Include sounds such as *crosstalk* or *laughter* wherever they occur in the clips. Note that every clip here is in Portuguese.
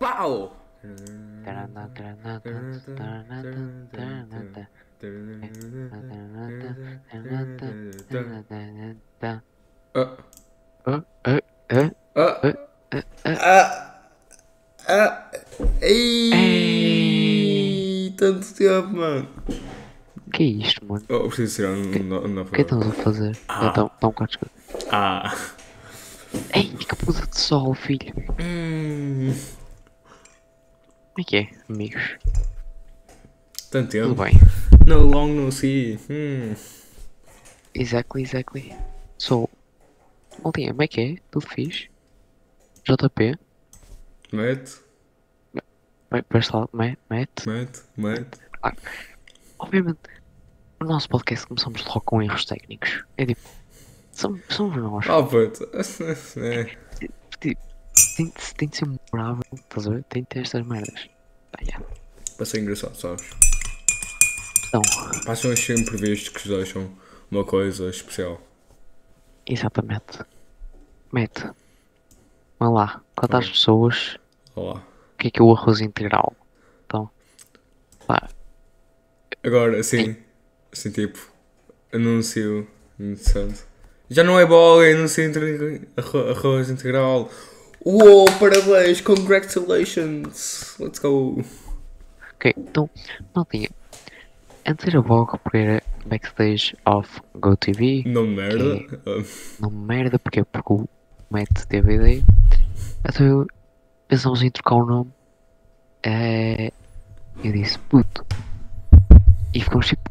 Pau! Ah, Ah, ah, ah. ei, tanto tempo, mano. Que é isto, mano? Oh, preciso tirar um, um, um, O que é que estamos a fazer? Ah. Um bocado de escuro. Ah. Ei, que puta de sol, filho. Hum, Como é que é, amigos? tanto Tudo tempo. bem? No long no see. Hum. Exactly, exactly. So, Maldinha, como é que é? Tudo fixe? JP? Mete, Matt? Matt? mete, mete. Obviamente, o nosso podcast começamos logo com erros técnicos. É tipo, somos, somos nós. Oh, puto. *laughs* É. Tipo, tem, tem de ser memorável, estás a ver? Tem de ter estas merdas. Ah, yeah. Ser engraçado, sabes? Então, Passam estes imprevistos que nos deixam uma coisa especial. exatamente. Mete. Vamos lá. Quantas Oi. pessoas, Olá. o que é que é o arroz integral? Então, pá, Agora, assim, assim tipo, anúncio interessante. Já não é bola, anúncio arroz integral. Uou, parabéns, congratulations, let's go. ok. Então, não tinha. Antes era logo porque era backstage of GoTV. Não merda. Ah, Não merda, porque Porque o Matt teve a ideia. Então eu pensámos em trocar o nome. É, eu disse, puto. E ficamos tipo.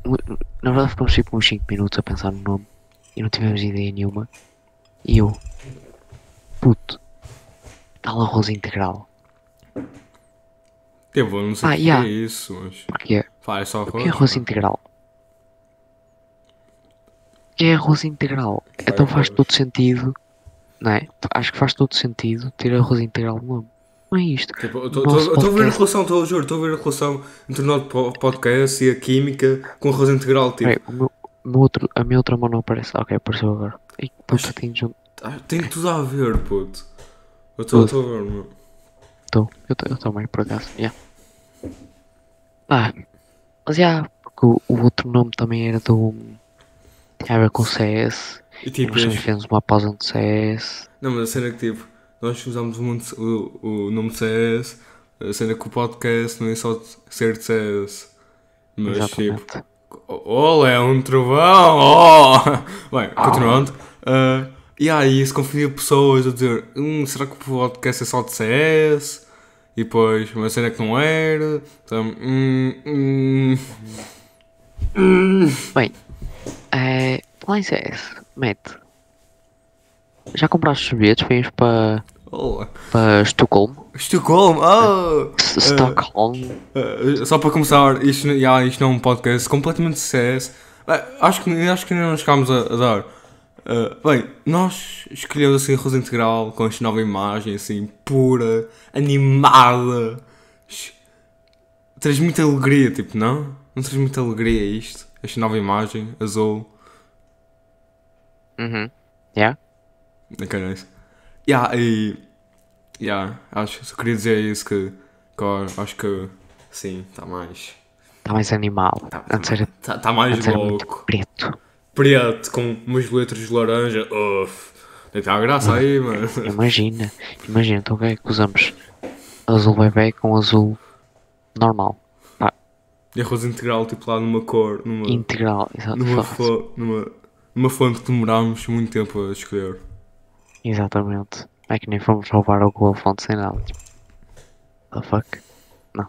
Na verdade ficamos tipo uns 5 minutos a pensar no nome. E não tivemos ideia nenhuma. E eu. Puto. Tal arroz integral. tipo, não sei Ah, o que yeah. é isso, mas. Porquê? Pá, é só O arroz. que é arroz integral? O que é arroz integral? Então faz arroz. todo sentido. Não é? Acho que faz todo sentido ter arroz integral no nome. Não é isto. Tipo, eu estou a ver a relação, estou a juro, estou a ver a relação entre o nosso po- podcast e a química com arroz integral, tipo. Peraí, o meu, meu outro, a minha outra mão não aparece. Ok, apareceu agora. Ei, puta, tenho junto. Ah, tem tudo a ver, puto. Eu estou a ver, meu. Estou, eu, também por acaso. Yeah. Ah, mas já, porque o, o outro nome também era do. Tinha a ver com CS. E E tipo, nós também fizemos uma pausa no CS. Não, mas a cena é que tipo, nós usamos o, o, o nome CS, a cena é que o podcast não é só de ser de CS. Mas tipo, Exatamente. olha, é um trovão, oh! *laughs* Bem, continuando. ah, e aí isso confundia pessoas a dizer, hum, será que o podcast é só de CS? E depois, uma cena que não era. Então, hum, hum, hum. *laughs* Bem, é, lá em CS, mete. Já compraste os bilhetes para irmos para, para Estocolmo? Estocolmo, oh! S- Stockholm? Uh, só para começar, isto, yeah, isto não é um podcast completamente CS. Bem, acho, que, acho que ainda não chegámos a, a dar. Uh, bem, nós escolhemos assim arroz integral com esta nova imagem assim pura, animada. Traz muita alegria, tipo, não? Não traz muita alegria isto? Esta nova imagem, azul. Uhum. Yeah? Ok, nice. Yeah, e. Yeah, acho, só queria dizer isso que. que acho que. Sim, está mais. Está mais animal. Tá, era, tá, tá mais antes era muito louco. preto. Preto com umas letras de laranja. Uff. Tem que dar graça aí, mano. *laughs* Imagina, imagina, então o que é que usamos? Azul bebê com azul normal. Pá, E arroz integral, tipo lá numa cor, numa, integral, exato. numa, fo, numa, numa fonte que demorámos muito tempo a escolher. Exatamente. É que nem fomos roubar o Google Fonte sem nada. The fuck? Não.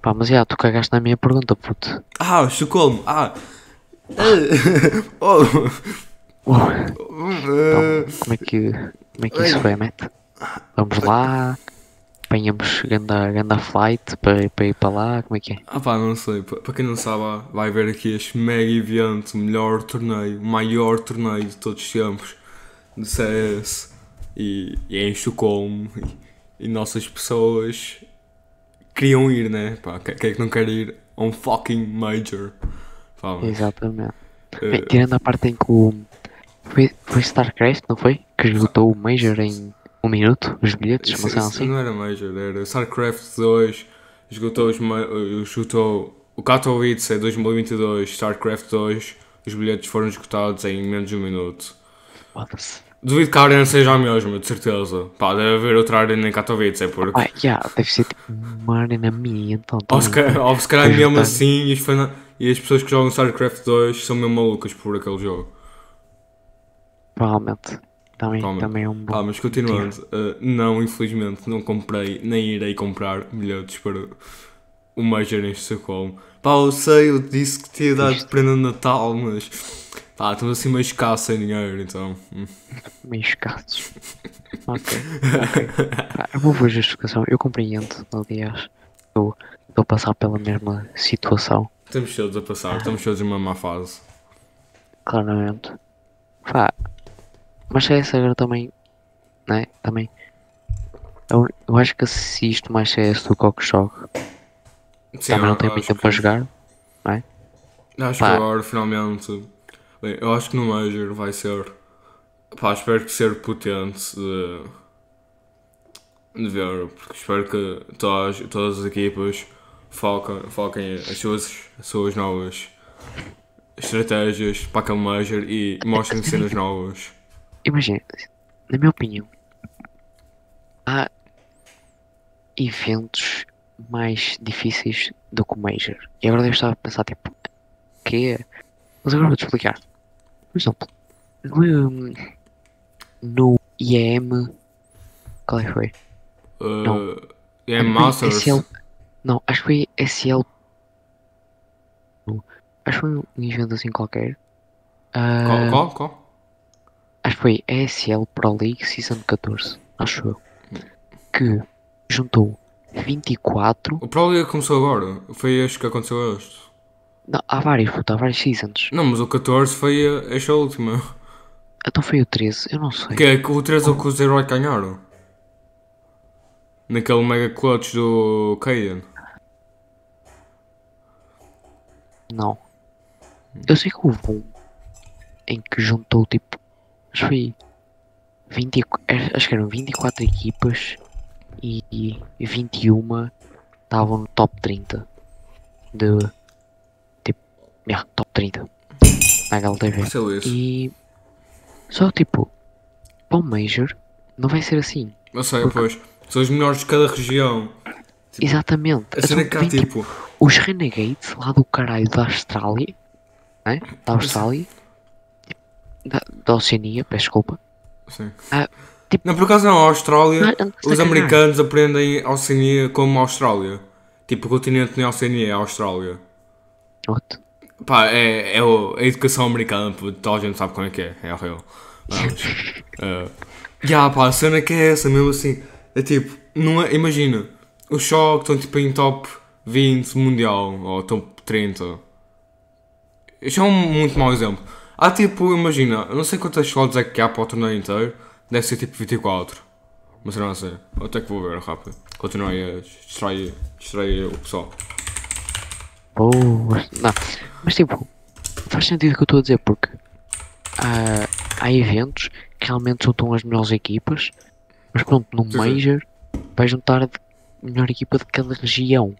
Pá, mas já, tu cagaste na minha pergunta, puto. Ah, Estocolmo! Ah! *laughs* Oh! Então, como é que, como é que isso foi, Matt? Vamos lá, apanhamos ganda, ganda flight para, para ir para lá, como é que é? Ah pá, não sei, Pa- para quem não sabe, vai ver aqui este mega evento, o melhor torneio, o maior torneio de todos os tempos de CS e, e é em Estocolmo e, e nossas pessoas queriam ir, né? Pá, quem quem é que não quer ir a um fucking major? Mas, Exatamente. Bem, tirando a parte em que o. Foi, foi StarCraft, não foi? Que esgotou o Major em um minuto, os bilhetes, Isso, assim. não era Major, era StarCraft 2, esgotou, os, eh, esgotou o Katowice em 2022, StarCraft 2, os bilhetes foram esgotados em menos de um minuto. Foda-se. Duvido que a arena seja a mesma, de certeza. Pá, deve haver outra arena em Katowice, é porque... Ah, yeah, deve ser tipo uma arena minha, então. Ou se, calhar mesmo tá. assim, as, fana- e as pessoas que jogam StarCraft 2 são mesmo malucas por aquele jogo. Provavelmente. Também, Provavelmente. também é um bom. Ah, mas continuando, eh, não, infelizmente, não comprei, nem irei comprar bilhetes para o Major em Estocolmo. Pá, eu sei, eu disse que tinha dado de prenda de Natal, mas pá, estamos assim meio escasso sem dinheiro, então. hum. *laughs* meio escassos. ok. ok. Pá, eu ver a justificação. Eu compreendo, aliás. Estou estou a passar pela mesma situação, Estamos todos a passar, estamos todos numa má fase. claramente. Pá. Mas CS agora também. Né? Também. Eu, eu acho que assisto mais CS do que jogo. Sim, também não tenho muito tempo para jogar. Acho Pá. que agora, finalmente. Bem, eu acho que no Major vai ser. Pá, espero que ser potente de. de ver, porque espero que todas, todas as equipas foquem, foquem as, suas, as suas novas estratégias para aquele Major e mostrem *laughs* cenas novas. Imagina, na minha opinião, há eventos mais difíceis do que o Major. E agora devo estar a pensar, tipo, que é? Mas agora vou-te explicar. Por exemplo, no, no IEM, qual é que foi? Uh, que foi Masters. SL Não, acho que foi SL. Acho que foi um evento assim qualquer. Ah, Qual, qual? Qual? Acho que foi a ESL Pro League Season 14, acho eu. Que juntou 24. O Pro League começou agora. Foi este que aconteceu este. Não, há vários, puta, há vários seasons. Não, mas o 14 foi a- esta última. Então foi o 13, eu não sei. Que é que o 3 ou que o 0 é que ganharam? Naquele mega clutch do Caden. Não. Eu sei que houve um em que juntou tipo. Acho que foi. 20, e- era- acho que eram 24 equipas e, e 21 estavam no top 30 de. Tipo. Yeah, top 30 na HLTV. E. Só tipo. Para o Major não vai ser assim. Eu sei, pois. São os melhores de cada região. Exatamente. A cena é Então, que há vem, tipo. os Renegades lá do caralho da Austrália, né? Da Austrália, da, da Oceania, peço desculpa. Sim. Ah, tipo- Não, por acaso não, a Austrália. Não, os americanos aprendem a Oceania como a Austrália. Tipo, o continente nem a Oceania é a Austrália. What? Pá, é, é o- a educação americana, toda a gente sabe como é que é, é horrível. Mas, *laughs* eh, já, pá, a cena que é essa, mesmo assim, é tipo, não é, imagina, os choques estão tipo em top 20 mundial, ou top 30. Isto é um muito mau exemplo. Há tipo, imagina, eu não sei quantas slots é que há para o torneio inteiro, deve ser tipo 24. Mas eu não sei, eu até que vou ver rápido. Continua aí a distrair, distrair o pessoal. Oh, não. Mas tipo, faz sentido o que eu estou a dizer, porque há, há eventos que realmente juntam as melhores equipas, mas pronto, sim. Major vai juntar de- melhor equipa de cada região.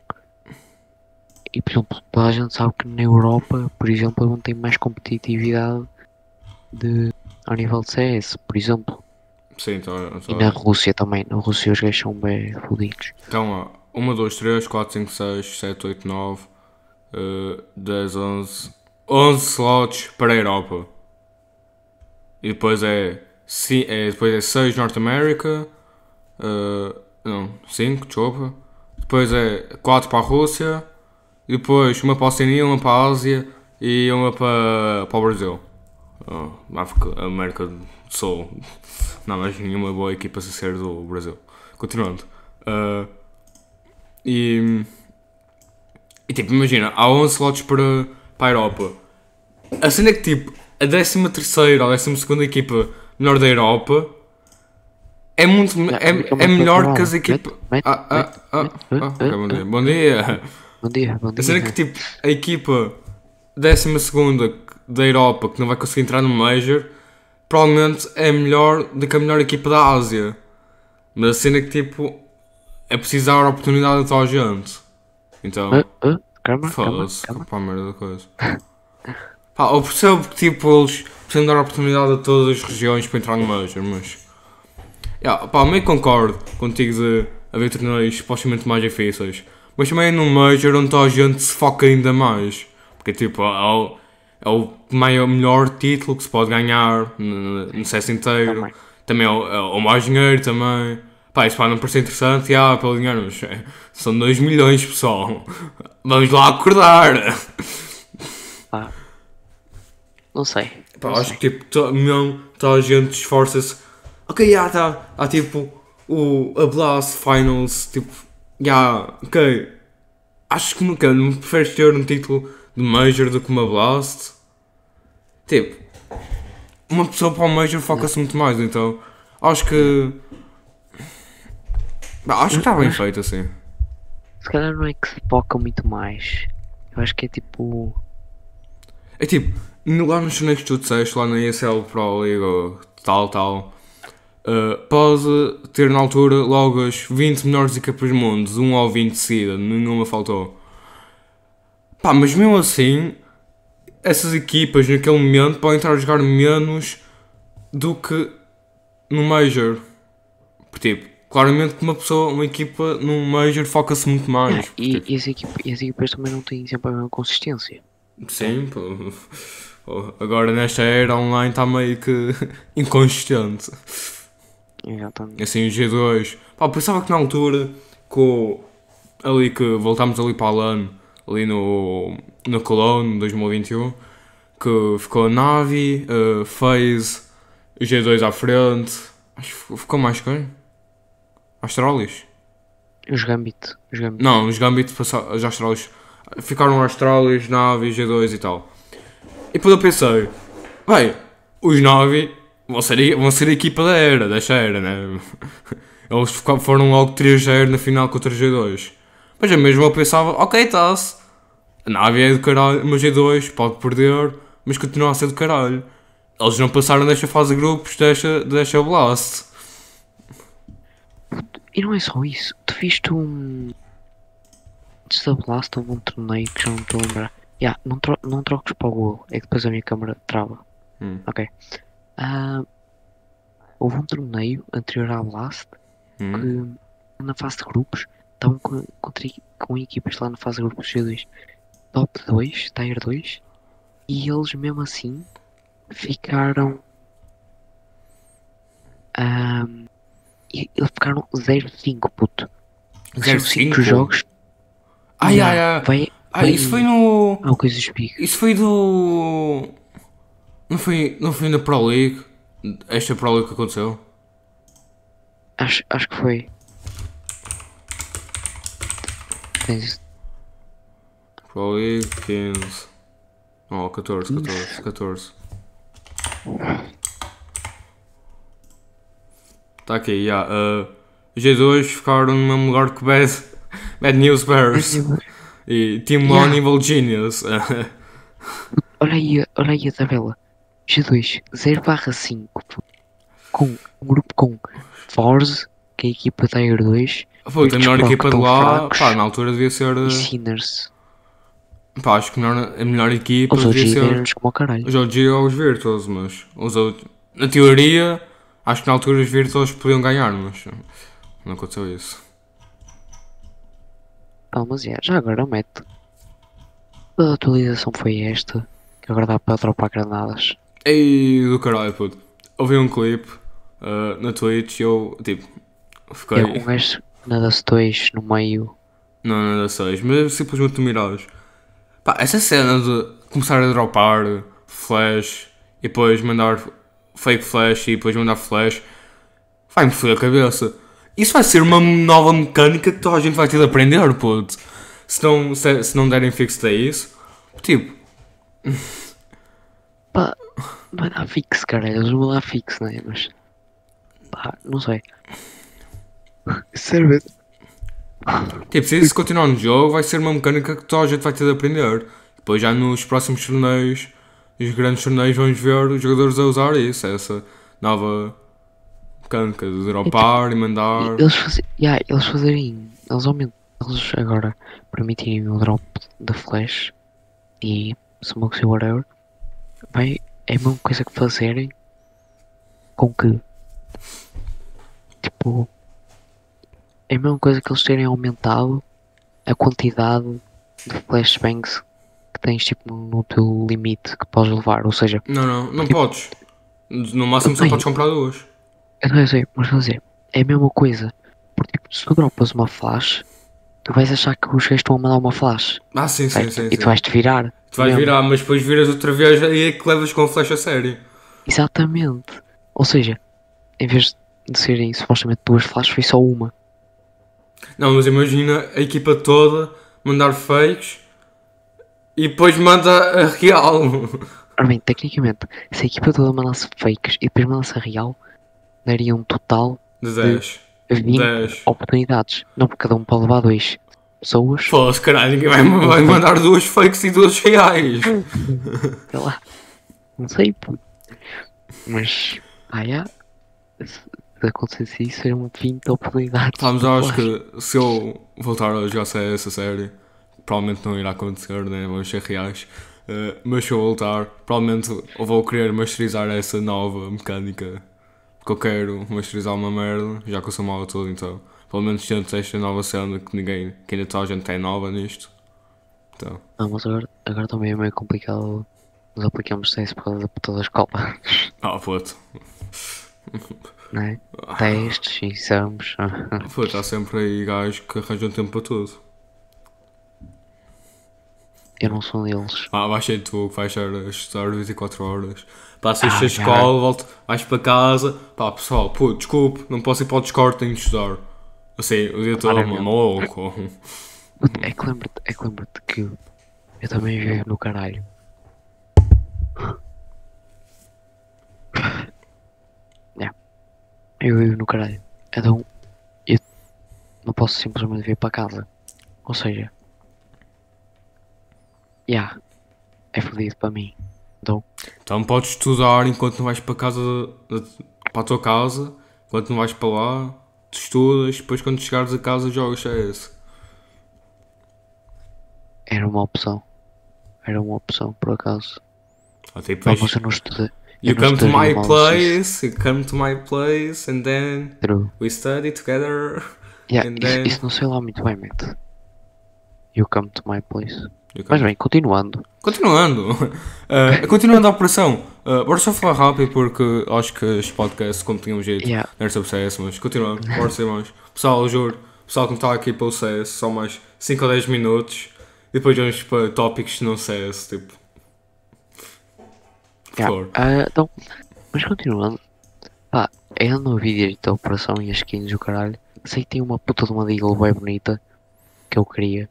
E por exemplo, toda a gente sabe que na Europa, por exemplo, não tem mais competitividade de, ao nível de CS, por exemplo. Sim, então, E então, na Rússia também. Na Rússia os gajos são bem fodidos. Então, ó, 1, 2, 3, 4, 5, 6, 7, 8, 9, eh, 10, 11. 11 slots para a Europa. E depois é, é, depois é 6 Norte América. eh, não, 5, desculpa. Depois é 4 para a Rússia. E depois uma para a Oceania, uma para a Ásia e uma para, para o Brasil. Oh, África, América do Sul. *laughs* Não, mas nenhuma boa equipa se ser do Brasil. Continuando. Uh, e, e tipo, imagina, há 11 slots para, para a Europa. A cena é que tipo, a 13 terceira ou 12 segunda equipa melhor da Europa é muito é, é melhor que as equipas. Ah, ah, ah, ah, bom dia. Bom dia. Bom dia, bom é que tipo, a equipa 12 segunda da Europa que não vai conseguir entrar no Major provavelmente é melhor do que a melhor equipa da Ásia. Mas a cena é que tipo. É preciso dar a oportunidade a toda a gente. Então. Ah, ah, calma, Foda-se, pá, merda da coisa. Pá, eu percebo que tipo eles precisam dar oportunidade a todas as regiões para entrar no Major, mas. Yeah, pá, meio que concordo contigo de haver torneios supostamente mais difíceis. Mas também num Major onde a gente se foca ainda mais. Porque tipo, é o, é o maior, melhor título que se pode ganhar no, no CS inteiro. Também. Também é o, é o mais dinheiro também. Pá, isso pá, não parece interessante, ah, pelo dinheiro, mas é, são 2 milhões, pessoal. *laughs* Vamos lá acordar. Não sei. Pá, não acho sei. que tipo, to, toda a gente esforça-se. Ok, já tá. Há tipo o a Blast Finals, tipo, já, ok. Acho que nunca, não preferes ter um título de Major do que uma Blast? Tipo, uma pessoa para o Major foca-se muito mais, então acho que. Pá, acho que está bem Acho- feito assim. Se calhar não é que se foca muito mais. Eu acho que é tipo. É tipo, lá nos torneios que tu disseste, lá na ESL Pro League ou tal, tal, uh, pode ter na altura logo as 20 melhores equipas do mundo, 1 ou 20 de seguida, nenhuma faltou. Pá, mas mesmo assim, essas equipas naquele momento podem estar a jogar menos do que no Major. Porque, tipo, claramente que uma pessoa, uma equipa num Major foca-se muito mais. porque, E, tipo, e, as equipa- e as equipas também não têm sempre a mesma consistência. Sim. Pô, *laughs* Agora nesta era online está meio que *laughs* inconsistente. Exatamente. Assim, o G2. Pá, pensava que na altura, com ali que voltámos ali para a LAN, ali no, no Cologne 2021, que ficou a Navi, uh, FaZe, o G2 à frente. Acho que ficou mais quem? Astralis? Os Gambit. Os Gambit. Não, os Gambit passaram, os Astralis ficaram Astralis, Navi, G2 e tal. E depois eu pensei, bem, os Navi vão ser, vão ser a equipa da era, desta era, né? Eles foram logo 3-0 na final contra o G2. Mas eu mesmo eu pensava, ok, tá-se. A Navi é do caralho, mas G2 pode perder, mas continua a ser do caralho. Eles não passaram desta fase de grupos, desta, desta Blast. E não é só isso. Tu viste um. Antes da Blast houve um torneio que já não estou a lembrar. Yeah, não, tro não troques para o Google. É que depois a minha câmera trava. Hum. Ok. Ah, houve um torneio anterior à Blast Hum. que na fase de grupos estavam com, com equipas lá na fase de grupos G2 top 2, tier 2 e eles mesmo assim ficaram ahm, e eles ficaram 0-5 puto São 0-5? cinco jogos Ai, ai, ai. Ah, vai- isso foi no. ah, coisa Isso foi do. Não foi, não foi na Pro League? Esta Pro League que aconteceu? acho, acho que foi Tens- Pro League 15. Oh, 14, 14, 14. Tá aqui, já. Uh, G2 ficaram no mesmo lugar que Bad, *laughs* Bad News Bears e Team Yeah. One Evil Genius. *laughs* olha aí, olha aí a tabela G2 0 barra 5 com um grupo com Force que é a equipa tier 2 Pô, a melhor equipa de lá, fracos. pá, na altura devia ser. e Sinners Pá, acho que a melhor, a melhor equipa Os devia OG ser. como ao caralho. Os OG ou os Virtuals, mas os outros. Na teoria, acho que na altura os Virtuals podiam ganhar, mas não aconteceu isso. Ah, mas é, já agora mete. A atualização foi esta. Que agora dá para dropar granadas. Ei, do caralho, puto. Ouvi um clipe uh, na Twitch e eu, tipo, fiquei. É um gajo na das 2 no meio. Não, não era 6, mas simplesmente mirados. Pá, essa cena de começar a dropar flash e depois mandar fake flash e depois mandar flash vai-me foder a cabeça. Isso vai ser uma nova mecânica que toda a gente vai ter de aprender, puto. Se não, se, se não derem fixed a isso, tipo, Pá, vai dar fixe, cara. Eles vão dar fixe, né? Mas. Pá, não sei. Sério? tipo, se isso continuar no jogo, vai ser uma mecânica que toda a gente vai ter de aprender. Depois já nos próximos torneios, os grandes torneios, vamos ver os jogadores a usar isso, essa nova mecânica de dropar e mandar. Eles, fazem, yeah, eles fazerem. Eles aumentam. Eles agora permitirem o drop da flash e smokes e whatever. Vai, é a mesma coisa que fazerem com que. Tipo. É a mesma coisa que eles terem aumentado a quantidade de flashbangs que tens tipo no teu limite que podes levar. Ou seja, Não, não, não podes. No máximo só podes comprar duas. eu não sei, mas vou dizer, é a mesma coisa. Porque tipo, se tu dropas uma flash, tu vais achar que os gajos estão a mandar uma flash. Ah, sim, sim, certo? sim. e sim. tu vais te virar. Tu vais mesmo. virar, mas depois viras outra vez e é que levas com a flecha a sério. Exatamente. Ou seja, em vez de serem supostamente duas flashes, foi só uma. Não, mas imagina a equipa toda mandar fakes e depois manda a real. *laughs* Ora bem, tecnicamente, se a equipa toda mandasse fakes e depois mandasse a real, daria um total De 10. De 20 10. oportunidades. Não porque cada um pode levar dois pessoas. Foda-se, caralho, ninguém vai, vai mandar duas fakes e duas reais. *laughs* sei lá. Não sei. Mas, ah, já. Se se acontecesse isso, seriam 20 oportunidades. Eu acho que se eu voltar a jogar CS a série, provavelmente não irá acontecer, né? Vamos ser reais. Eh, mas se eu voltar, provavelmente eu vou querer masterizar essa nova mecânica. Porque eu quero masterizar uma merda, já que eu sou mal a tudo, então. Pelo menos tento esta nova cena que ninguém, que ainda toda a gente é nova nisto. Então, Não, mas agora, agora também é meio complicado. Nós aplicamos CS por causa puta da escola. ah, puto. Não é? Testes, exames. Puto, há sempre aí gajos que arranjam tempo para tudo. Eu não sou um deles. Ah, vais ser tu que vais estar a estudar 24 horas. Passas Ah, a já. escola, volta, vais para casa. Pá, pessoal, pô, desculpe, não posso ir para o Discord, tenho de estudar. Assim, o dia todo, Claramente. maluco. É que lembra-te é que, lembra que eu, também vivo no caralho. Yeah. Eu vivo no caralho. Então, eu não posso simplesmente vir para casa. Ou seja, yeah, é fodido para mim. Então, Então podes estudar enquanto não vais para casa, para a tua casa, enquanto não vais para lá, tu estudas, depois quando chegares a casa jogas CS. era uma opção. Era uma opção, por acaso. Ah, tipo, Não, mas eu não estudei. you come to my place, you come to my place, and then True. we study together. Yeah, And isso, then- isso não sei lá muito bem, mate. You come to my place. Mas bem, continuando. Continuando, uh, *laughs* continuando a operação, uh, bora só falar rápido porque acho que este podcast, como tínhamos dito, Yeah. não era sobre CS, mas continuando, bora ser mais. Pessoal, juro, pessoal que não está aqui pelo CS, só mais 5 ou 10 minutos e depois vamos para tópicos não CS, tipo. Por Yeah. favor. Ah, então, mas continuando. Pá, eu não vi direito a operação e as skins o caralho. Sei que tem uma puta de uma Deagle bem bonita que eu queria.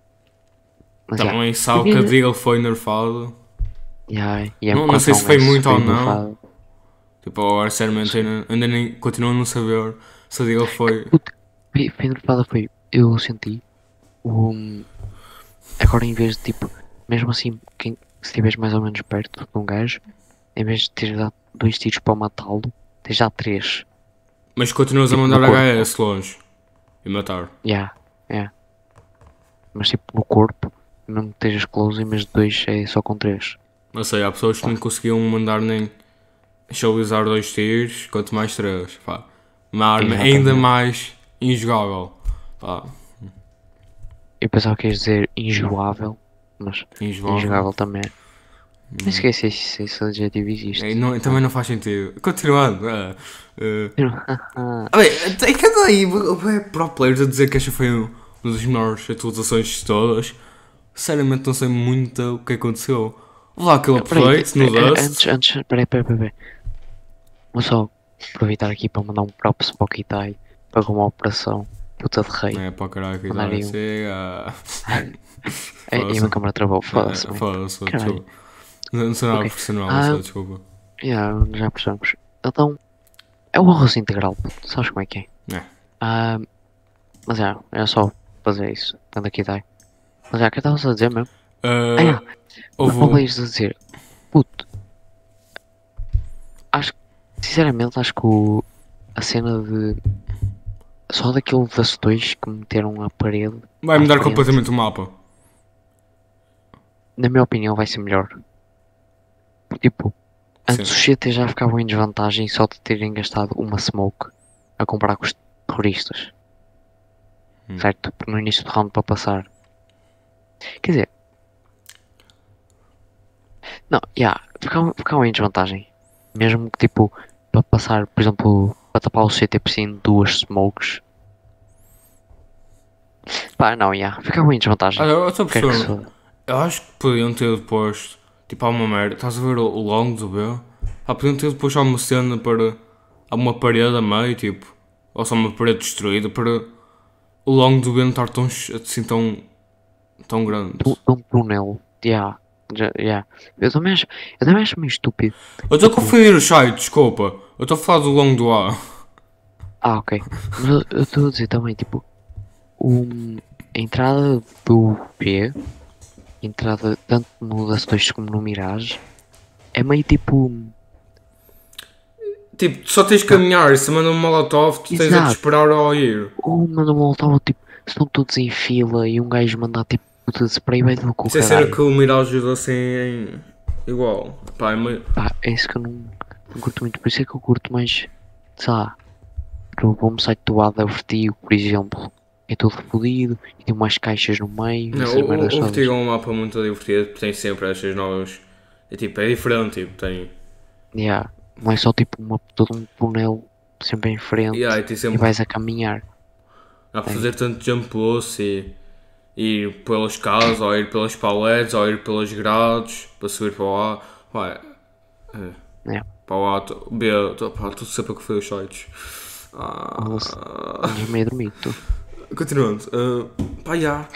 Mas yeah, Também sabe que a Deagle foi nerfado. yeah, e é Não- não sei se foi muito ou não. bufado. Tipo, agora, sinceramente, ainda, ainda nem continuo a não saber se a Deagle foi. Foi, foi nerfada, foi. Eu senti. Um, agora em vez de tipo, mesmo assim, quem, se estiveres mais ou menos perto de um gajo, em vez de teres dado dois tiros para matá-lo, tens já três. Mas continuas a Tipo, mandar no corpo. HS longe e matar. Yeah, yeah. Mas tipo no corpo, que estejas close, de dois é só com três. Não sei, há pessoas que não conseguiam mandar nem showizar dois tiros, quanto mais três. Pá. Uma arma Exatamente. ainda mais injogável. Pá, Eu pensava que ias dizer injogável, mas injogável. injogável também é. Nem esqueci se esse adjetivo existe. É, não- também não faz sentido. Continuando. É, é. *laughs* Ah, bem, é que aí é, pro players a dizer que esta foi um- uma das melhores atualizações de todas. Sinceramente não sei muito o que aconteceu. Lá no eh, eh, Dust. Antes, antes, peraí, peraí, peraí. Vou só aproveitar aqui para mandar um props para o Kitai para uma operação puta de rei. É para caralho que aí um- chega. *laughs* É, e a minha câmera travou, foda-se. É. Foda-se, Caralho. desculpa. Não, não sou nada profissional, Ah, desculpa. Yeah, já percebemos. Então, é o arroz integral, sabes como é que é? É. Ah, mas é, é só fazer isso. Anda aqui, dai. Mas é, o que estavas a dizer mesmo? Ah, Ah, houve Não a dizer, puto. Acho que, sinceramente, acho que o, a cena de. Só daquele das dois que meteram a parede, Vai mudar frente. completamente o mapa. na minha opinião, vai ser melhor. Tipo, antes Sim. os CT já ficavam em desvantagem só de terem gastado uma smoke a comparar com os terroristas. Hum. Certo? No início do round para passar. Quer dizer. Não, já, ficavam, ficavam em desvantagem. Mesmo que tipo, para passar, por exemplo, para tapar o CT precisam de duas smokes. Pá, não, já, ficavam em desvantagem. Olha, eu estou a O que é perceber. foda? Eu acho que podiam ter depois, tipo, alguma merda. Estás a ver o, o long do B? Ah, podiam ter depois alguma cena para. alguma parede a meio, tipo. Ou só uma parede destruída para o long do B não estar tão, assim tão. Tão grande. de um- um túnel. Já, já, já. Eu também acho, eu também acho meio estúpido. Eu estou a confundir os sites, desculpa. Eu estou a falar do long do A. Ah, ok. Mas eu- estou a dizer também, tipo, um, a entrada do B, entrada tanto no das dois como no Mirage, é meio tipo. Tipo, tu só tens de caminhar e se manda um molotov, tu tens é de Exato. esperar ao ir. Ou manda uma volta, tipo, estão todos em fila e um gajo manda tipo de spray vai do é ser caralho. que o Mirage ajuda assim em. igual. Pá, é meio. Pá, é isso que eu não, não curto muito, por isso é que eu curto mais, sei lá, no bom site do Ada Vertigo, por exemplo. É todo fodido e tem umas caixas no meio, Não, o, o, o. Vertigo é um mapa muito divertido, porque tem sempre estas novas. É tipo, é diferente, tipo, tem. Yeah. Não é só tipo uma, todo um túnel sempre em frente Yeah, e tem e sempre. vais a caminhar. Dá para fazer tanto jump boost e. ir pelas casas, ou ir pelas paletes, ou ir pelas grades, para subir para lá. Vai. É. Yeah. Para lá, tô- B, pá, sempre a conferir os sites. Ah, Tinhas meio dormido. Continuando, uh, pá, já.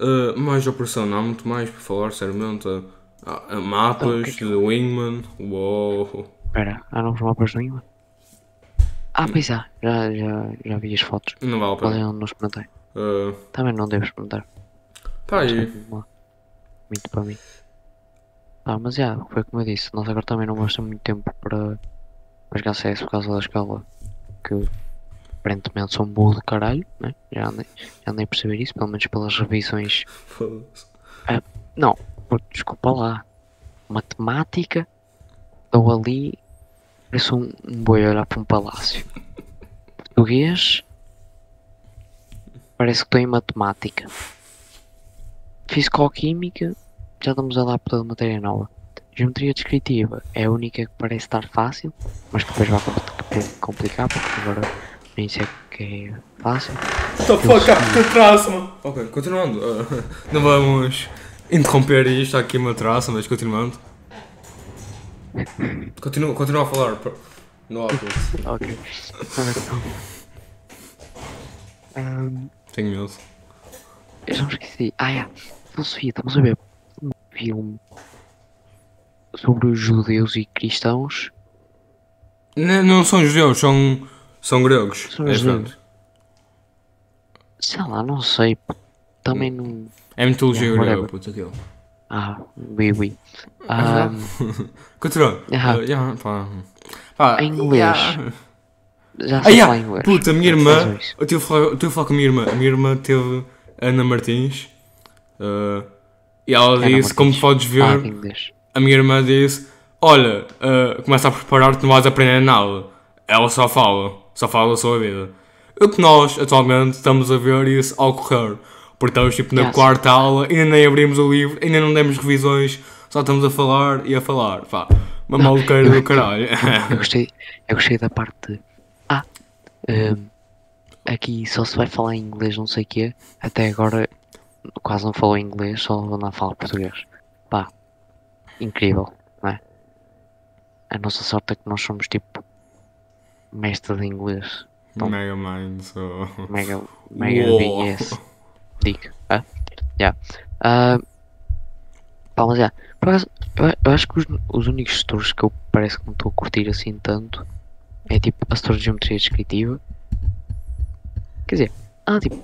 Uh, mais operação, não há muito mais para falar, sinceramente. Uh, há mapas Então, o que é que de Wingman, uou. Espera, há novos mapas no Ima? Ah, pois há, já, já, já vi as fotos. Não vale a Mas pena. eu não experimentei. Uh, Também não devo experimentar. pá, sei e, como é. Muito para mim. Ah, mas já, foi como eu disse, nós agora também não ter muito tempo para, para jogar CS por causa da escola. Que aparentemente são burro de caralho, né? Já andei, já andei a perceber isso, pelo menos pelas revisões foda-se. Não, desculpa lá. Matemática, estou ali, parece um, um boi a olhar para um palácio. Português, parece que estou em matemática. Fisicoquímica, já estamos a dar por toda matéria nova. Geometria descritiva é a única que parece estar fácil, mas que depois vai compli- complicar, porque agora nem sei que é fácil. What the fuck, há que traça, mano. Ok, continuando. uh, *laughs* não vamos interromper isto, há aqui uma traça, mas continuando. *laughs* Continua, continua a falar. No *laughs* áudio. Ok. Ahm, Tenho medo. Eu já me esqueci. Ah, é. Filosofia, estamos a ver um filme sobre os judeus e cristãos. N- não são judeus, são, são gregos. São é judeus. Sei lá, não sei. Também não. É mitologia grega, puto, aquilo. Ah, oui, oui. Ah, Ahm, *laughs* Continua. Ah. Uh, yeah, pá. Pá, Em inglês. yeah. Já Ah, sei yeah. falar inglês. Puta, a minha irmã. Eu tive a falar, eu a falar com a minha irmã. A minha irmã teve Ana Martins. uh, e ela Ana disse: Como Martins. podes ver, Ah, em a minha irmã disse: Olha, uh, começa a preparar-te, não vais aprender nada. Ela só fala, só fala da sua vida. O que nós, atualmente, estamos a ver isso ao ocorrer. Porque estamos tipo na Yeah, quarta aula, ainda nem abrimos o livro, ainda não demos revisões, só estamos a falar e a falar. Pá, uma maluqueira do caralho. Eu gostei, eu gostei da parte de. Ah, ahm, aqui só se vai falar em inglês, não sei o quê. Até agora quase não falou inglês, só não fala português. Pá, incrível, não é? A nossa sorte é que nós somos tipo mestres de inglês. Então. Mega Mind, so. Mega, mega Uou. BS. Digo, ah, já. Ah, pá, mas já. Eu, eu acho que os, os únicos setores que eu parece que não estou a curtir assim tanto é tipo a setor de geometria descritiva. Quer dizer, ah, tipo,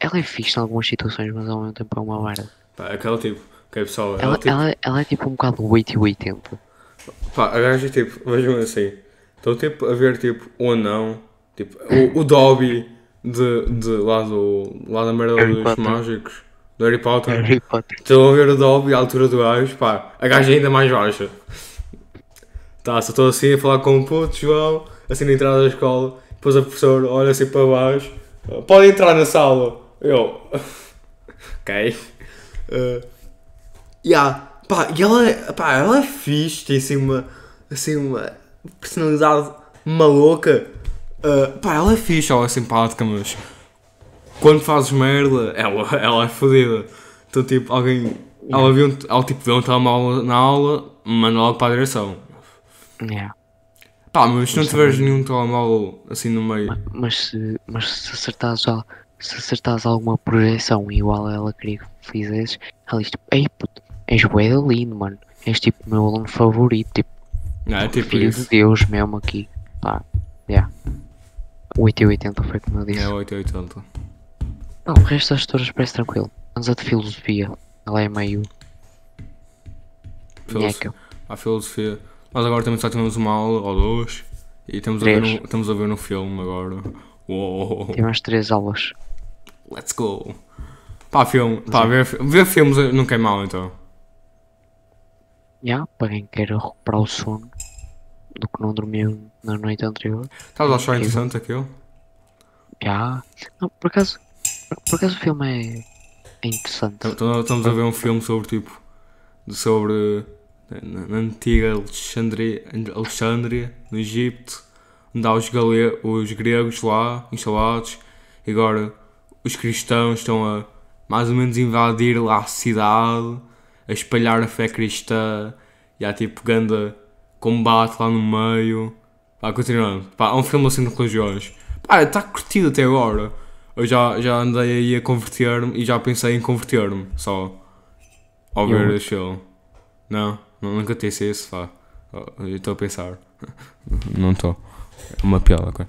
ela é fixe em algumas situações, mas ao mesmo tempo é uma merda. Pá, aquele tipo, que é pessoal, ela, Ela, tipo, ela, ela é tipo um bocado 80 e 80. pá, a gaja tipo, vejam assim, Estou tipo a ver tipo o anão, tipo o, o Dobby de, de lá, do, lá da merda Harry dos Potter. mágicos, do Harry Potter. Harry Potter. Estou a ver o Dobby à altura do gajo, pá, a gaja é ainda mais baixa. Tá, só estou assim a falar com o puto, João, assim na entrada da escola, depois a professora olha assim para baixo, pode entrar na sala. Eu, *laughs* ok. Uh, yeah. pá, e ela, é- pá, ela é fixe, tem assim uma, assim uma personalidade maluca. Uh, pá, ela é fixe, ela é simpática, mas quando fazes merda, ela, *laughs* ela é fodida. Então, tipo, alguém. Ela viu, ela, tipo, vê um telemóvel na aula, manda logo para a direção. Yeah. Pá, mas se não tiveres nenhum telemóvel assim no meio. Ma- Mas se, mas se acertares, se acertares alguma projeção igual a ela queria que fizesses, ela diz tipo, ei puto, és bué lindo, mano. És tipo o meu aluno favorito, tipo, É, tipo filho isso. de Deus mesmo aqui. Pá, yeah. 8 e 80 foi como eu disse. É 880. Não, o resto das histórias parece tranquilo. Vamos a de filosofia. Ela é meio. Filos- Nheca. A filosofia. Nós agora também só temos uma aula ou duas. E estamos a, ver Três. um, estamos a ver um filme agora. Uou, Tem mais 3 aulas. let's go. Pá, filme. Pá, ver, ver filmes nunca é mau então. Yeah, para quem quer recuperar o sono do que não dormiu na noite anterior. Estás a achar interessante aquilo? Já. Não, por acaso. Por, por acaso o filme é. É interessante. Então, então Estamos a ver um filme sobre tipo. sobre. Na, na antiga Alexandria, Alexandria, no Egito, onde há os, gale, os gregos lá instalados e agora os cristãos estão a mais ou menos invadir lá a cidade, a espalhar a fé cristã e há tipo ganda combate lá no meio. Pá, continuando. Pá, é um filme assim de religiões. Pá, está curtido até agora. Eu já, já andei aí a converter-me e já pensei em converter-me só ao ver este filme. Não, nunca isso, pá. Oh, Eu estou a pensar. *laughs* Não estou. É uma piada, ok?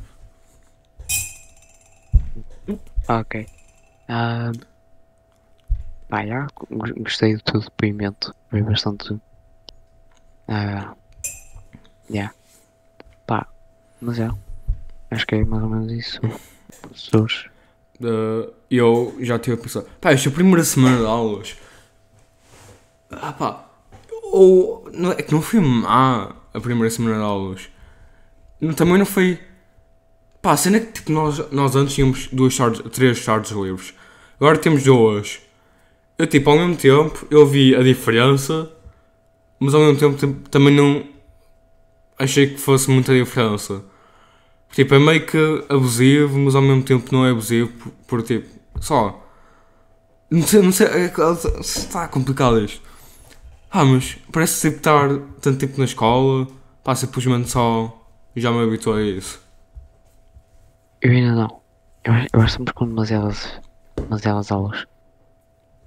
Ok. Ah, pá, já. Gostei do teu depoimento. Foi bastante. Ah. Já. Pá. Mas é. Acho que é mais ou menos isso. Professores. Uh, eu já estive a pensar. Pá, esta é a primeira semana de aulas. Ah, pá. Ou. Não, é que não foi má a primeira semana de aulas. Também não foi. Pá, a cena é que tipo, nós, nós antes tínhamos duas tardes, três tardes livres. Agora temos duas. Eu, tipo, ao mesmo tempo, eu vi a diferença, mas ao mesmo tempo tipo, também não achei que fosse muita diferença. Tipo, é meio que abusivo, mas ao mesmo tempo não é abusivo, por, por tipo, só. Não sei, não sei, é, está complicado isto. Ah, mas parece tipo estar tanto tempo na escola, pá, simplesmente só já me habituei a isso. Eu ainda não. Eu, eu acho estamos com demasiadas, demasiadas aulas.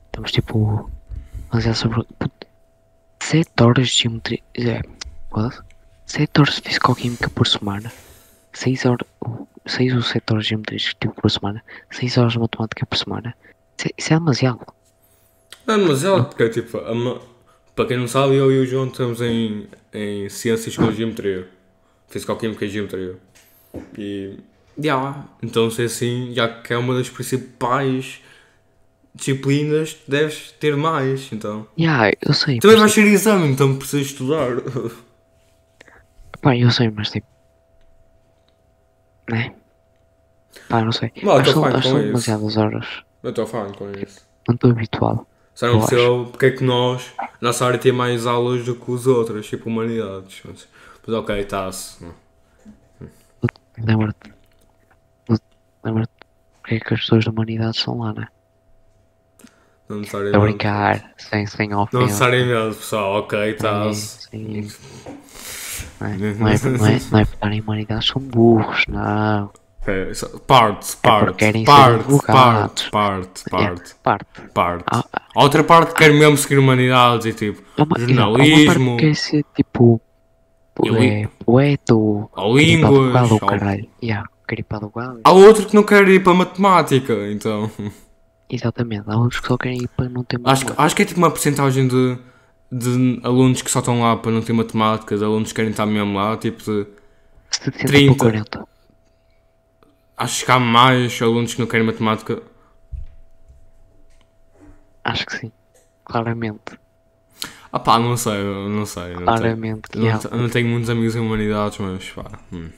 Estamos tipo. Demasiado sobre. 7 horas de geometria. É. What? 7 horas de fisicoquímica por semana. 6 horas. 6 ou 7 horas de geometria tipo, por semana. 6 horas de matemática por semana. Isso é, isso é demasiado. Não, mas ela, porque tipo, a para quem não sabe, eu e o João estamos em, em Ciências com Geometria, Fisicoquímica e Geometria. E. já Então, se é assim, já que é uma das principais disciplinas, deves ter mais, então. Yeah, eu sei. Também mas, vais ter exame, então precisas estudar. *laughs* Pá, eu sei, mas tipo. Né? Pá, não sei. Não, eu acho que são isso. demasiadas horas. Eu estou fã com isso. Não estou habituado. Só não percebo porque é que nós, nossa área tem mais aulas do que os outros, tipo humanidades. Mas, mas ok, está-se. Lembra-te. Lembra-te porque é que as pessoas da humanidade estão lá, né? Não A necessariamente. brincar, sem, sem ofensa. Não necessariamente, pessoal, ok, Sim, está-se. sim. Não é, não é, não é, não é *laughs* porque estarem em humanidades são burros, não. É, parte, parte, parte, parte, parte, É, parte, parte. parte. Ah, A outra parte quer mesmo seguir humanidades e tipo, uma, uma parte jornalismo, que quer ser tipo. É, poeta ou. línguas. ou caralho. Yeah. Há outro que não quer ir para matemática, então. Exatamente, há outros que só querem ir para não ter Acho, que- acho que é tipo uma porcentagem de, de alunos que só estão lá para não ter matemática, de alunos que querem estar mesmo lá, tipo de. 70 30. para 40. Acho que há mais alunos que não querem matemática. Acho que sim. Claramente. Ah pá, não sei, não sei. Não tenho, Claramente que não, há. não tenho muitos amigos em humanidades, mas pá. hum.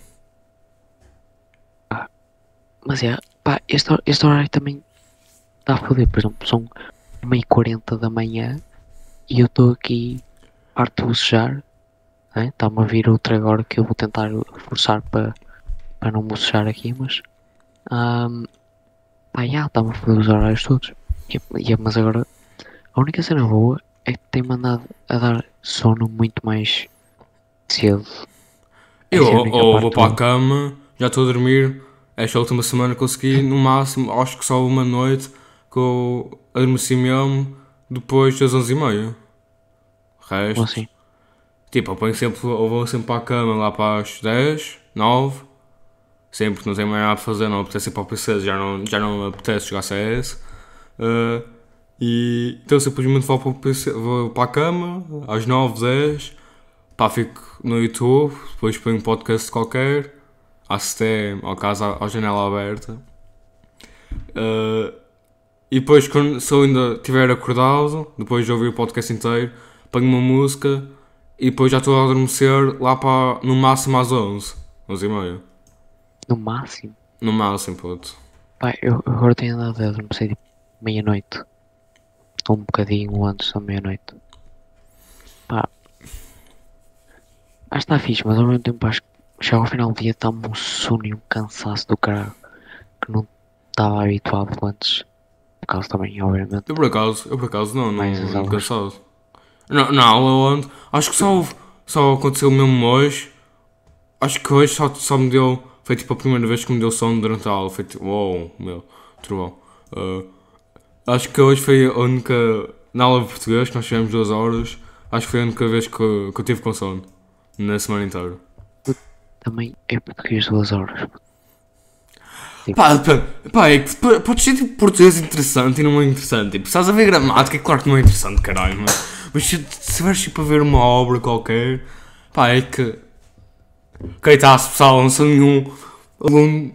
Mas é, pá, este, este horário também está a foder. Por exemplo, são 1h40 da manhã e eu estou aqui farto de bocejar. né? Está-me a vir outra agora que eu vou tentar forçar para, para não bocejar aqui, mas. Ahm, pá, já, está-me a foder os horários todos. E, e- mas agora, a única cena boa é que tem mandado a dar sono muito mais cedo. Eu Essa é ou, ou vou para a cama, já estou a dormir. Esta última semana consegui, no máximo, acho que só uma noite que eu adormeci mesmo depois das 11h30. O resto. Ou assim. Tipo, eu ponho sempre, eu vou sempre para a cama lá para as 10, 9. Sempre que não tenho mais nada para fazer, não apetece ir para o PC, já não, já não apetece jogar CS. Uh, e então simplesmente vou para, o PC, vou para a cama às 9, 10. Pá, fico no YouTube, depois ponho um podcast qualquer, à STEM, ou casa à janela aberta. Uh, e depois, quando, se eu ainda estiver acordado, depois de ouvir o podcast inteiro, ponho uma música e depois já estou a adormecer lá para no máximo às 11, 11 e meia. No máximo. No máximo, puto. Pá, eu agora tenho andado a adormecer tipo meia-noite. Ou um bocadinho antes da meia-noite. Pá. Acho que está fixe, mas ao mesmo tempo acho que chega ao final do dia está-me um sono e um cansaço do caralho. Que não estava habituado antes. Por causa também, obviamente. Eu por acaso, eu por acaso não, não, não aulas. cansado. Não, aula onde, acho que só, só aconteceu mesmo hoje. Acho que hoje só, só me deu, foi tipo a primeira vez que me deu sono durante a aula. Foi tipo, uou, meu, trovão. Uh, acho que hoje foi a única, na aula de português, que nós tivemos duas horas, acho que foi a única vez que, que eu tive com sono. Na semana inteira. Também é português duas horas. Pá, pá, pá, é que podes ser tipo português interessante e não é interessante. Tipo, estás a ver gramática, é claro que não é interessante, caralho, mas, mas se vais tipo a ver uma obra qualquer, pá, é que. Não sou nenhum aluno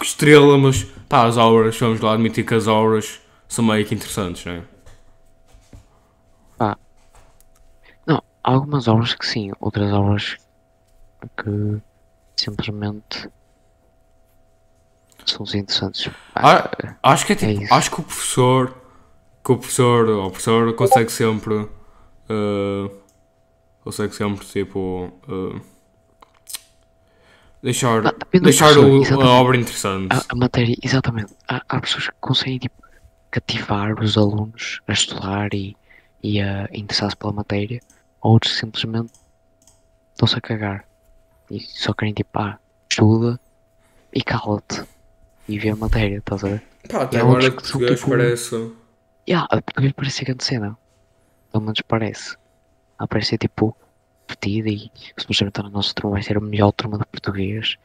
estrela, mas pá, as obras, vamos lá admitir que as obras são meio que interessantes, não é? Não, há algumas obras que sim, outras obras que simplesmente são desinteressantes. Ah, acho que é tipo, isso. acho que o professor, que o professor, ou a professora consegue sempre, eh, consegue sempre tipo, eh, deixar, Ah, deixar o- a obra interessante. A, a matéria, exatamente. Há, há pessoas que conseguem tipo, cativar os alunos a estudar e, e a interessar-se pela matéria, outros que simplesmente estão-se a cagar e só querem tipo, ah, estuda e cala-te e vê a matéria, estás a ver? Pá, até e agora que português tipo, parece. Yeah, português parece grande cena. Pelo menos parece. Ela parece ser tipo divertida e supostamente a nossa turma vai ser a melhor turma de português.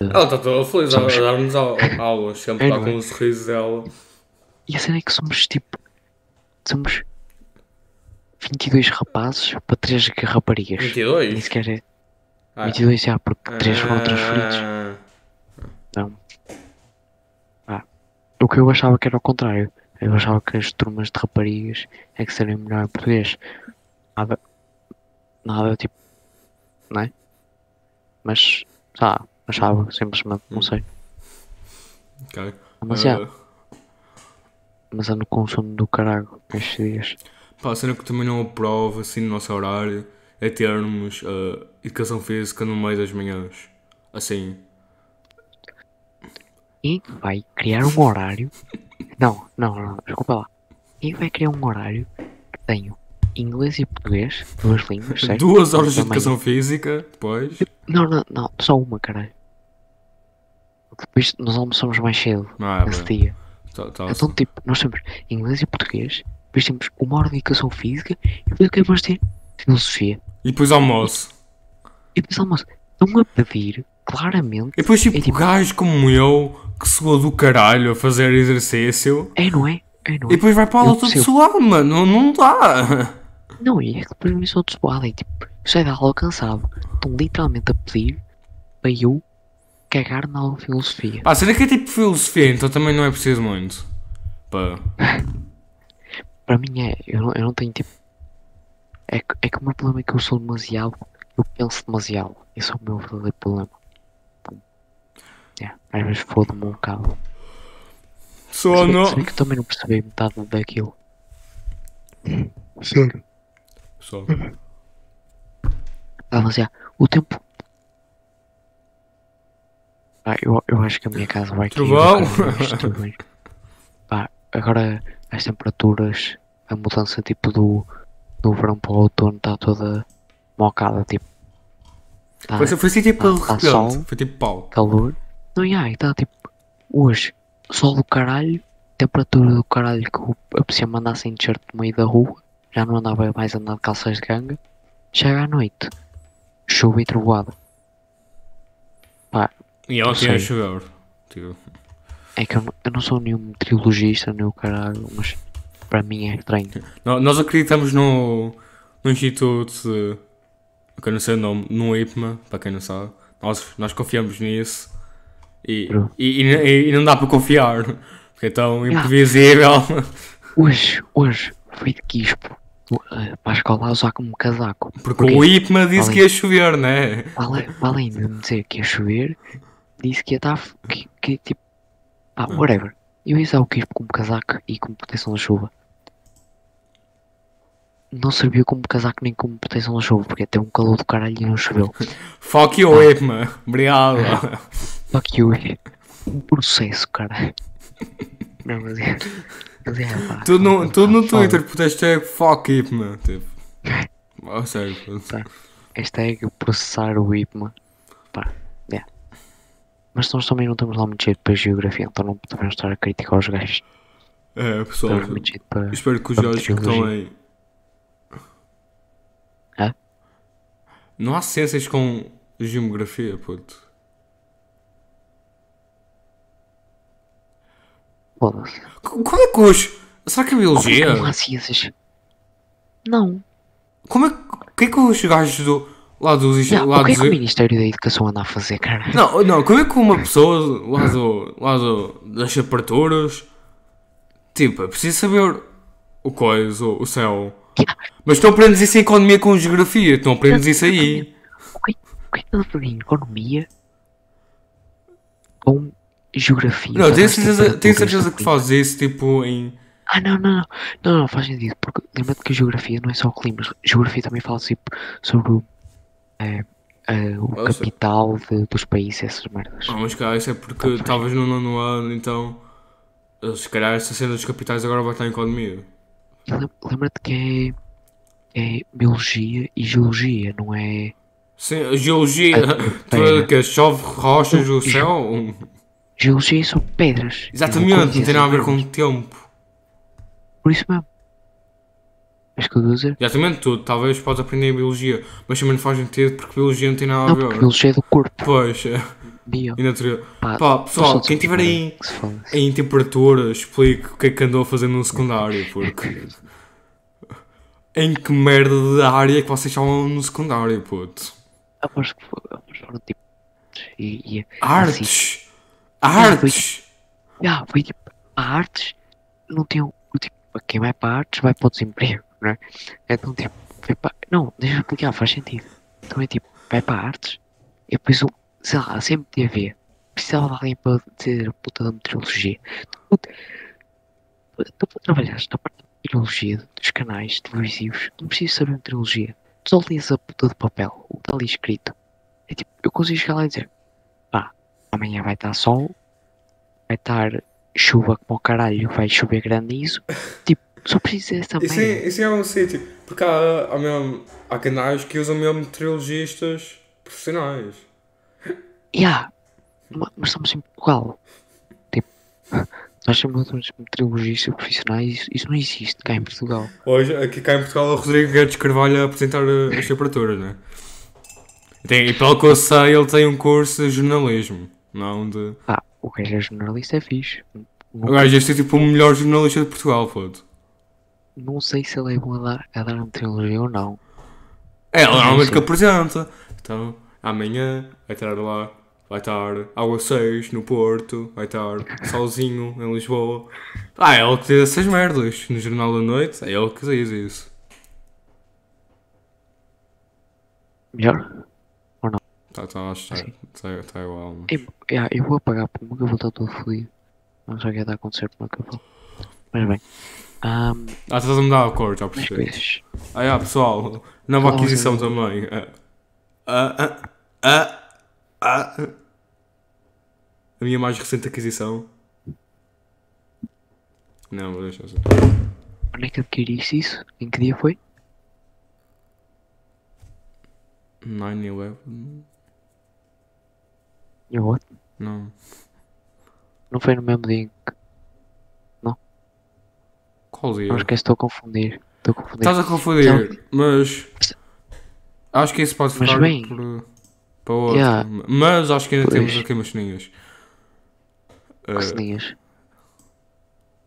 Ela está toda feliz Somos- a dar-nos au- aulas, sempre É, não com é? o sorriso dela. E a cena é que somos tipo. Somos 22 rapazes para 3 raparigas. 22? Nem sequer é. Ah. 22 já, porque 3 foram transferidos. Não. Ah. O que eu achava que era o contrário. Eu achava que as turmas de raparigas é que seriam melhor em português. Nada. Nada tipo. Não é? Mas. Ah, achava, simplesmente, não sei. ok. Mas Ah, já. Mas ando com sono do caralho estes dias. Pá, a cena que também não aprovo assim no nosso horário é termos ah, educação física no meio das manhãs. Assim. Quem vai criar um horário? *laughs* Não, não, não, desculpa lá. Quem vai criar um horário que tenho inglês e português, duas línguas, certo? Duas horas de educação física, depois. Não, não, não, só uma, caralho. Porque Depois nós almoçamos mais cedo Ah, nesse bem. dia. Tá, tá, Então, tipo, nós temos inglês e português, depois temos uma hora de educação física e depois o que é que vamos ter? Filosofia. E depois almoço. E depois almoço. Estão a pedir, claramente. E depois tipo, É tipo- gajos como eu, que soa do caralho a fazer exercício. É, não é? É, não E é? depois vai para a aula todo suado, mano. Não, não dá. *laughs* Não, e é que depois me sou de suada e tipo, saio da aula cansado. Estão literalmente a pedir para eu cagar na filosofia. Pá, será que é tipo filosofia, então também não é preciso muito. Pá. *laughs* Para mim é, eu não, eu não tenho tipo. É, que- é que o meu problema é que eu sou demasiado. Eu penso demasiado. Esse é o meu verdadeiro problema. Yeah, às vezes foda-me um bocado. Só não. se bem que eu também não percebi metade daquilo. Só. Ah, mas já, o tempo. Ah, eu, eu acho que a minha casa vai. Trovão. Pá, agora as temperaturas, a mudança tipo do, do verão para o outono está toda mocada, tipo. Tá Foi, foi assim tipo tá repente. sol. Foi tipo pau. calor. Não, e aí, está tipo. Hoje, sol do caralho, temperatura do caralho que eu aprecia mandar sem t-shirt no meio da rua. Já não andava mais a andar de calças de ganga. Chega à noite, chuva e trovoada. E ela tinha chover. Tipo. É que eu não, eu não sou nenhum meteorologista, nem o caralho, mas para mim é estranho. nó- Nós acreditamos no, no Instituto de. Eu que não sei o nome, no IPMA, para quem não sabe. Nós, nós confiamos nisso. E, e, e, e não dá para confiar. Porque é tão imprevisível. Hoje, hoje, fui de quispo para a escola a usar como casaco. Porque o IPMA disse Além- que ia chover, né? Além, além de me dizer que ia chover, disse que ia estar. f- Que, que tipo. Ah, whatever. Eu ia usar o quispo como casaco e como proteção da chuva. Não serviu como casaco nem como proteção da chuva, porque até um calor do caralho e não choveu. *laughs* Fuck you, IPMA. Obrigado. Fuck you. Um processo, cara. *laughs* Não, mas é. Mas é, pá. Tudo no, pá, tudo no foda. Twitter por hashtag fuck IPMA. Tipo. *laughs* Oh, sério. Hashtag processar o IPMA. Pá, é. Mas nós também não estamos lá muito jeito para geografia, então não podemos estar a criticar os gajos. É, pessoal. Para. Espero que os gajos que estão aí. Hã? Não há ciências com geografia, puto. Foda-se. Como é que os. Será que a biologia? Não há ciências. Não. Como é que. O que é que os gajos do. Lá dos. Já, lá o que é que o Ministério da Educação anda a fazer, cara? não, não, como é que uma pessoa lá, do, lá do, das temperaturas. Tipo, é preciso saber o coisa, o, o céu. Mas tu aprendes isso em economia com geografia, tu não aprendes isso aí. O que, que é que a fazer em economia com geografia? Não, tenho as certeza, tenho certeza que fazes isso tipo em. Ah, não, não, não. Não, não, faz sentido. Porque lembra-te que a geografia não é só o clima. Geografia também fala tipo, sobre o, eh, eh, o capital dos países, essas merdas. Ah, mas cara, isso é porque estavas no nono ano, então. eh, Se calhar essa cena dos capitais agora vai estar em economia. Lem- Lembra-te que é, é biologia e geologia, não é? Sim, geologia. Ah, *laughs* Tu pera. que chove rochas do céu? Geologia são pedras. Exatamente, não tem nada a ver com o tempo. Por isso mesmo. És que eu dizer? Exatamente tudo, talvez podes aprender biologia, mas também não faz sentido porque biologia não tem nada a Não, ver. biologia é do corpo. Pois, é, Bio. e natureza. Pá, Pá, pessoal, quem tiver somos aí que em temperatura, explique o que é que andou a fazer no secundário, porque. Em que merda de área é que vocês estavam no secundário, puto? Aposto que foram tipo. E, e, Artes! Artes! ah, foi tipo. A artes não tem o. Tipo, quem vai para artes vai para o desemprego, não é? Então, tipo, foi para. Não, deixa eu explicar, faz sentido. Então é tipo, vai para artes e depois, sei lá, a CMTV precisava de alguém para dizer a puta da meteorologia. Tu, tu trabalhar na parte da meteorologia dos canais televisivos, não precisas saber meteorologia. Tu só lias a puta de papel, o que está ali escrito. É tipo, eu consigo chegar lá e dizer, amanhã vai estar sol, vai estar chuva como o caralho, vai chover granizo. *laughs* Tipo, só preciso dessa Isso merda. é, isso é um sítio, porque há, há, mesmo, há canais que usam mesmo meteorologistas profissionais. Yeah, ma- mas estamos em Portugal. Tipo, *laughs* nós chamamos meteorologistas profissionais, isso, isso não existe cá em Portugal. Hoje, aqui cá em Portugal, o Rodrigo Guedes Carvalho a apresentar as temperaturas, né? Tem, e pelo que eu sei, ele tem um curso de jornalismo, não de. Ah, o gajo é jornalista é fixe. O gajo deve ser tipo o melhor jornalista de Portugal, foda. Não sei se ele é bom a dar, a dar meteorologia ou não. É, ele normalmente sei. que apresenta. Então, Amanhã vai estar lá, vai estar água 6 no Porto, vai estar sozinho em Lisboa. Ah, é ele que diz essas merdas no Jornal da Noite, é ele que diz isso. Melhor? Tá, tá, que Sim. está tá, igual. Mas... Eu, yeah, eu vou apagar porque meu cabelo está todo fodido. Não sei o que está a acontecer o meu cabelo. Mas bem. ahm, Ah, estás a mudar a cor, já percebi. Ah, yeah, pessoal, nova aquisição também. Ah, ah, ah. A minha mais recente aquisição. Não, vou deixar assim. Onde é que adquiriste isso? Em que dia foi? 9-11? Eu what? Não. Não foi no mesmo dia em que. Qual dia? Não esquece, estou a confundir. Estou a confundir. Estás a confundir, mas. Acho que isso pode Mas ficar bem. por, para outro. Yeah. Mas acho que ainda Pois. temos aqui umas ceninhas. Ah, Que ceninhas?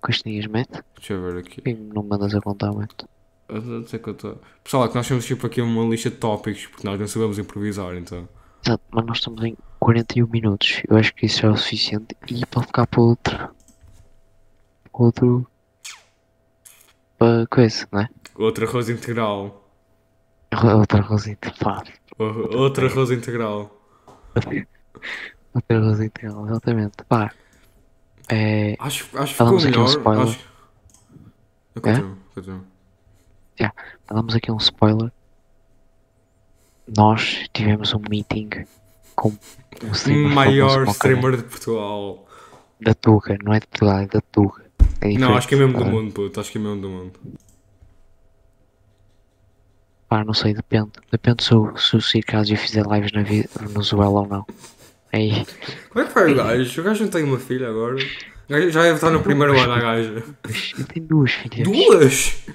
Que ceninhas mete? deixa eu ver aqui. Quem não mandas a contar, mete? Eu não sei tô- Pessoal, é que nós temos tipo aqui uma lista de tópicos porque nós não sabemos improvisar, então. Exato, mas nós estamos em 41 minutos. Eu acho que isso é o suficiente. E pode ficar para outro. Outro. Para coisa, não é? Outro arroz integral. Outra arrozinha. Pá. O- Outro arroz integral. Outra arrozinha, exatamente. Pá. É. Acho, acho que Falamos ficou aqui um melhor. spoiler. Acho... Eu continuo, continuo. Damos aqui um spoiler. Nós tivemos um meeting com um streamer Maior streamer de Portugal. da Tuga, não é de Portugal, é da Tuga. É Não, acho que é mesmo do mundo, puto. Acho que é mesmo do mundo. Pá, não sei, depende. Depende se o, se o Circásio fizer lives na Venezuela ou não. Aí, Como é que vai o gajo? O gajo não tem uma filha agora. Já deve estar no primeiro ano, a gaja. eu tenho duas filhas. Duas?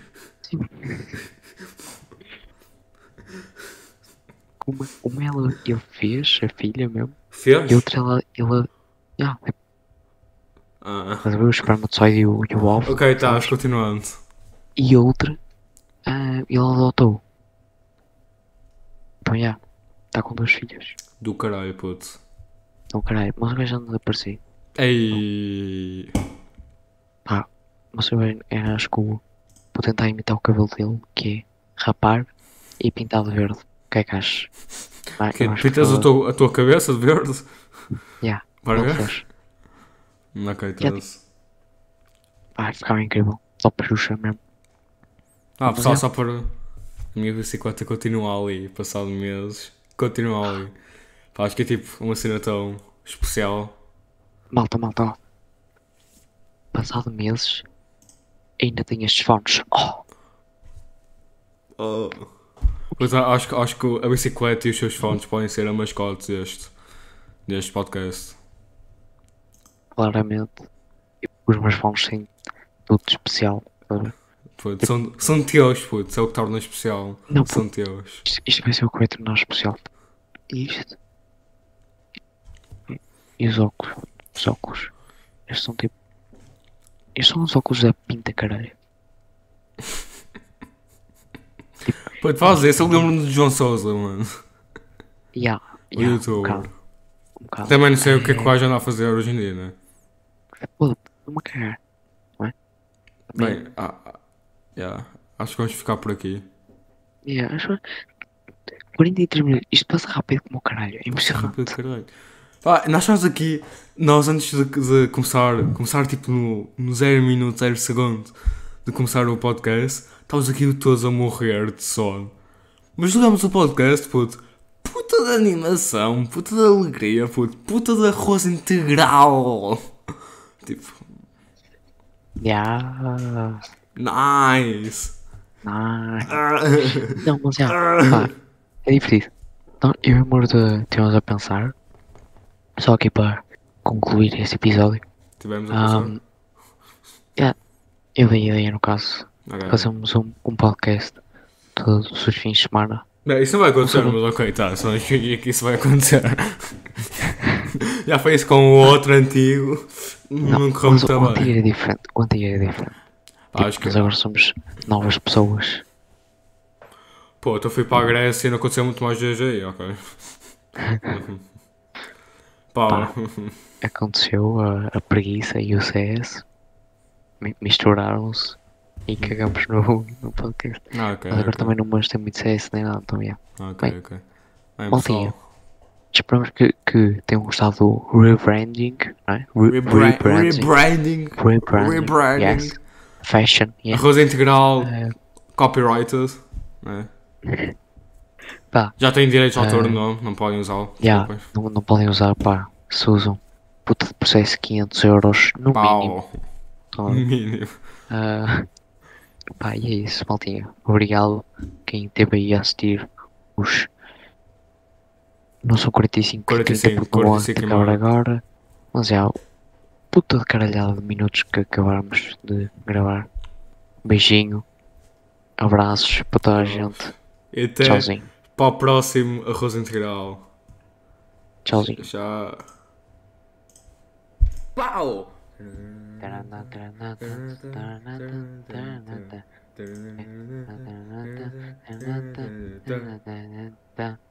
Uma, uma ela, ele fez, a filha mesmo, Fez? e outra ela. ela ah, Ah. estás a ver o espermatozoide e o, e o? Ok, tá, continuando. E outra, ah, ele adotou. Então, já, está com duas filhas. Do caralho, puto. Não, caralho, mas o gajo anda a aparecer. Ei. Não sei bem, é, acho que vou tentar imitar o cabelo dele, que é rapar e pintar de verde. O que é que achas? Ah, Que acho pintas a tua, a tua cabeça de verde? Yeah, Para ver? Ok, Já tá-se. Vai ficar incrível. Só Xuxa mesmo. Ah, pessoal, é. só para. A minha bicicleta continua ali, passado meses. Continua ali. Pá, acho que é tipo uma cena tão especial. Malta, malta, ó. Passado meses, ainda tenho estes fones. Oh, Oh. Pois acho, que- acho que a bicicleta e os seus fones podem ser a mascote deste, deste podcast. claramente. Os meus fones têm tudo especial. Puto, são, são teus, puto, isso é o que torna especial. Não, são teus. Isto, isto vai ser o que vai tornar especial. E isto. E os óculos. Os óculos. Estes são tipo. Estes são os óculos da pinta caralho. *laughs* Puto, faz isso, eu lembro-me de João Souza, mano. Ya, O ya, um bocado. Um bocado. Também não sei o que é que o gajo anda a fazer hoje em dia, né? Pô, Vamos cagar. Não é? Bem, ah, ah, yeah, acho que vamos ficar por aqui. Ya, acho. 43 minutos. Isto passa rápido como o caralho. É impressionante. Rápido, caralho. Pá, nós estamos aqui, nós antes de, de começar, começar tipo no, no 0 minuto, 0 segundo de começar o podcast, estávamos aqui todos a morrer de sono. Mas jogamos o podcast, puto, puta de animação, puta de alegria, puto, puta de arroz integral. *laughs* Tipo, Ya. nice. Nice. *laughs* Não, mas já. Pá, é divertido. Então, eu e o amor de temos a pensar. Só aqui para concluir este episódio. Tivemos a pensar. Um, yeah, eu dei a ideia no caso. Ok. Fazemos um, um podcast todos os fins de semana. Não, isso não vai acontecer, Não mas ok, tá, só que que isso vai acontecer. *laughs* Já foi isso com o outro antigo, não, correu mas muito o antigo bem. era diferente. O antigo era diferente. Pá, acho que, Nós agora somos novas pessoas. pô, então fui para a Grécia e não aconteceu muito mais GG, ok. *laughs* Pá, Pá. Aconteceu a, a preguiça e o CS misturaram-se e cagamos no, no podcast. ah, ok, Mas agora ok, também não ter muito CS nem nada, então yeah. ok, Bem, ok. Bem, maltinha. Esperamos que, que tenham gostado do rebranding, não é? Re- rebra- rebranding. rebranding, Rebranding. rebranding, Yes. Fashion, yeah. arroz integral, Eh, copyrighted, né? *laughs* Pá. Já têm direitos de autor Eh, no nome, não podem usá-lo. yeah, não, não podem usar, pá. Se usam, puta de processo 500 euros no mínimo. Pau, Tá bem? *laughs* mínimo. Ah, pá, e é isso, maltinha. Obrigado quem esteve aí a assistir os. Não são 45, 45, 30 porque não vão 45 e acabar agora. Mas é, puta de caralhada de minutos que acabarmos de gravar. Beijinho, abraços para toda a gente. E até Tchauzinho, para o próximo arroz integral. tchauzinho. Já. Pau! da da da da da